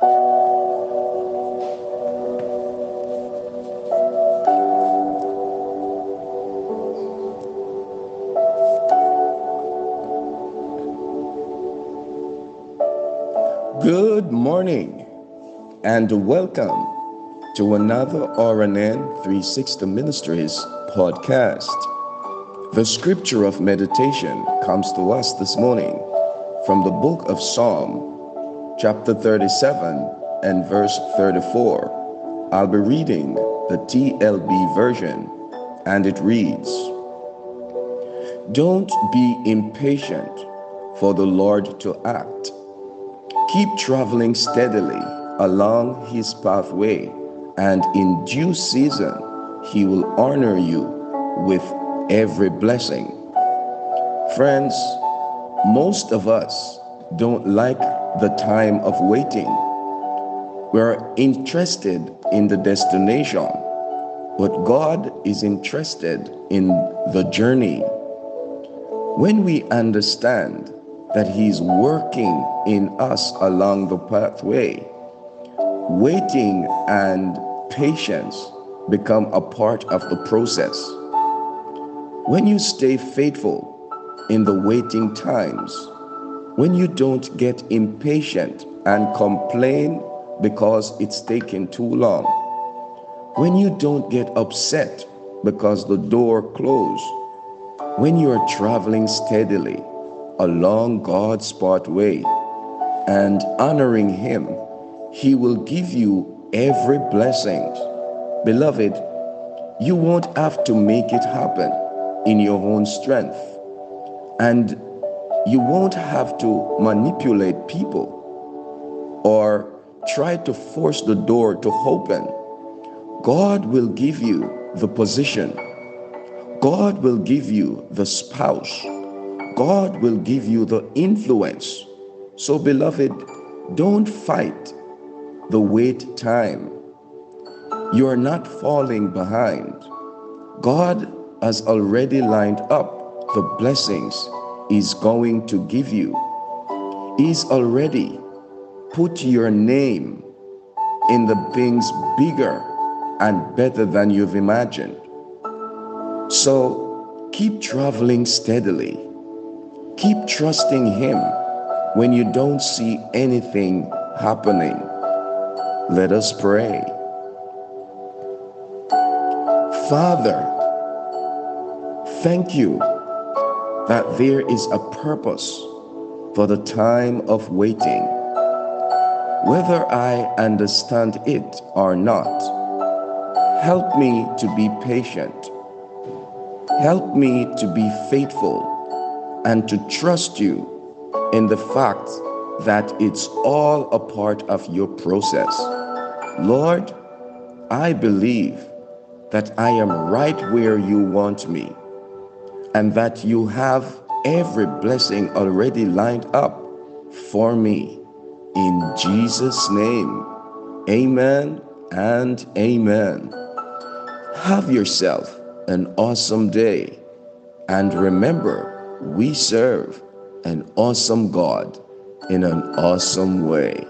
Good morning and welcome to another RNN 360 Ministries podcast. The scripture of meditation comes to us this morning from the book of Psalm, chapter 37 and verse 34. I'll be reading the TLB version and it reads Don't be impatient for the Lord to act Keep traveling steadily along his pathway, and in due season, he will honor you with every blessing. Friends, most of us don't like the time of waiting. We're interested in the destination, but God is interested in the journey. When we understand that He's working in us along the pathway. Waiting and patience become a part of the process. When you stay faithful in the waiting times, when you don't get impatient and complain because it's taking too long, when you don't get upset because the door closed, when you are traveling steadily, along God's pathway and honoring Him, He will give you every blessing. Beloved, you won't have to make it happen in your own strength. And you won't have to manipulate people or try to force the door to open. God will give you the position. God will give you the spouse God will give you the influence. So, beloved, don't fight the wait time. You are not falling behind. God has already lined up the blessings He's going to give you. He's already put your name in the things bigger and better than you've imagined. So keep traveling steadily Keep trusting Him when you don't see anything happening. Let us pray. Father, thank you that there is a purpose for the time of waiting. Whether I understand it or not, help me to be patient. Help me to be faithful and to trust you in the fact that it's all a part of your process. Lord, I believe that I am right where you want me and that you have every blessing already lined up for me. In Jesus' name, amen and amen. Have yourself an awesome day and remember we serve an awesome God in an awesome way.